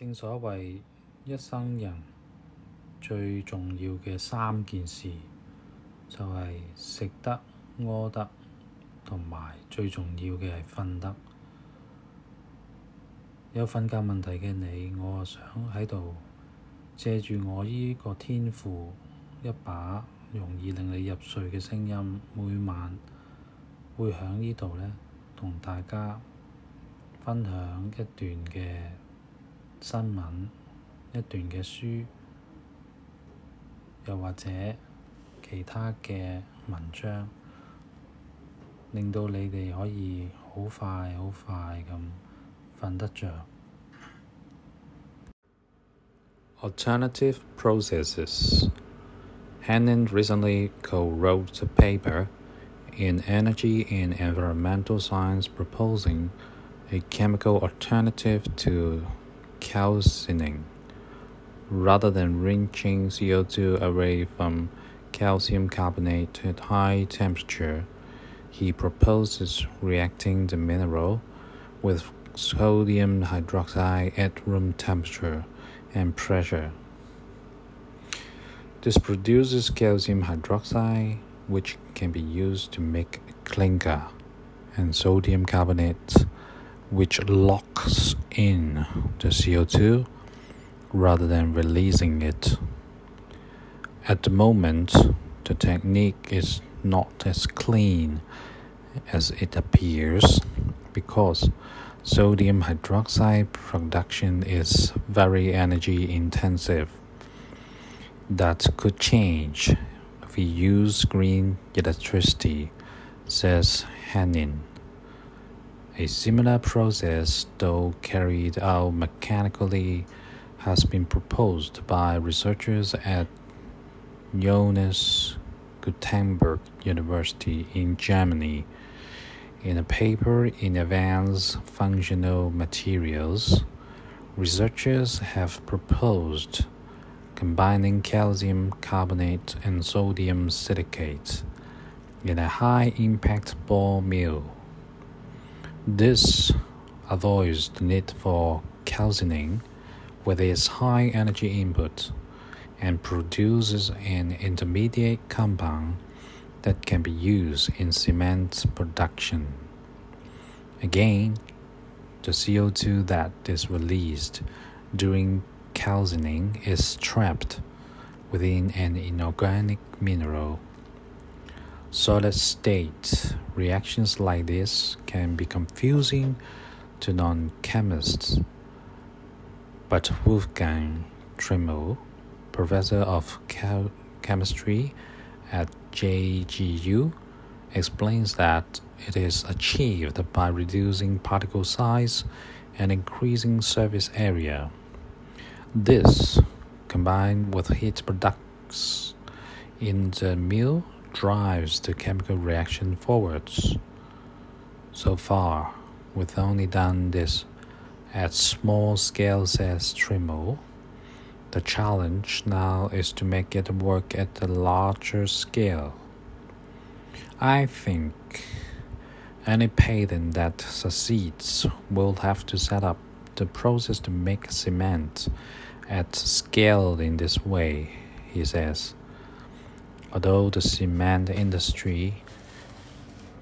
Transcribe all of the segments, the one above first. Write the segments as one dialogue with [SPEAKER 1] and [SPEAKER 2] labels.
[SPEAKER 1] 正所謂一生人最重要嘅三件事，就係食得、屙得，同埋最重要嘅係瞓得。有瞓覺問題嘅你，我啊想喺度借住我依個天賦，一把容易令你入睡嘅聲音，每晚會喺呢度呢，同大家分享一段嘅 新聞，一段嘅書，又或者其他嘅文章，令到你哋可以好快好快咁瞓得着。
[SPEAKER 2] Alternative processes. Hannon recently co-wrote a paper in Energy and Environmental Science proposing a chemical alternative to calcining. Rather than wrenching CO2 away from calcium carbonate at high temperature, he proposes reacting the mineral with sodium hydroxide at room temperature and pressure. This produces calcium hydroxide, which can be used to make clinker, and sodium carbonate, which locks in the CO2 rather than releasing it. At the moment, the technique is not as clean as it appears because sodium hydroxide production is very energy intensive. That could change if we use green electricity, says Hanein. A similar process, though carried out mechanically, has been proposed by researchers at Johannes Gutenberg University in Germany. In a paper in Advanced Functional Materials, researchers have proposed combining calcium carbonate and sodium silicate in a high impact ball mill. This avoids the need for calcining with its high energy input and produces an intermediate compound that can be used in cement production. Again, the CO2 that is released during calcining is trapped within an inorganic mineral. Solid state reactions like this can be confusing to non chemists, but Wolfgang Tremel, professor of chemistry at JGU, explains that it is achieved by reducing particle size and increasing surface area. This, combined with heat products in the mill, drives the chemical reaction forwards. So far, we've only done this at small scales says Tremel. The challenge now is to make it work at a larger scale. I think any patent that succeeds will have to set up the process to make cement at scale in this way, he says. Although the cement industry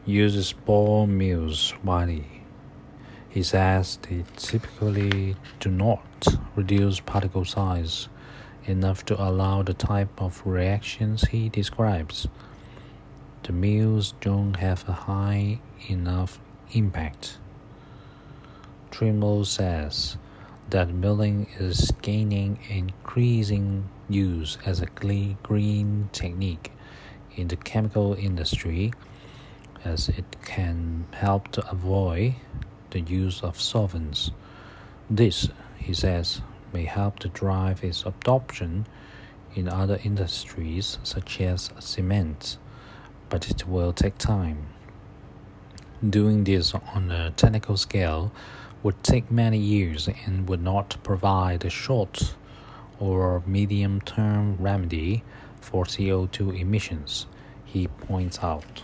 [SPEAKER 2] uses ball mills widely, he says they typically do not reduce particle size enough to allow the type of reactions he describes. The mills don't have a high enough impact. Tremel says that milling is gaining increasing use as a green technique in the chemical industry as it can help to avoid the use of solvents. This, he says, may help to drive its adoption in other industries such as cement, but it will take time. Doing this on a technical scale would take many years and would not provide a short or medium term remedy for CO2 emissions, he points out.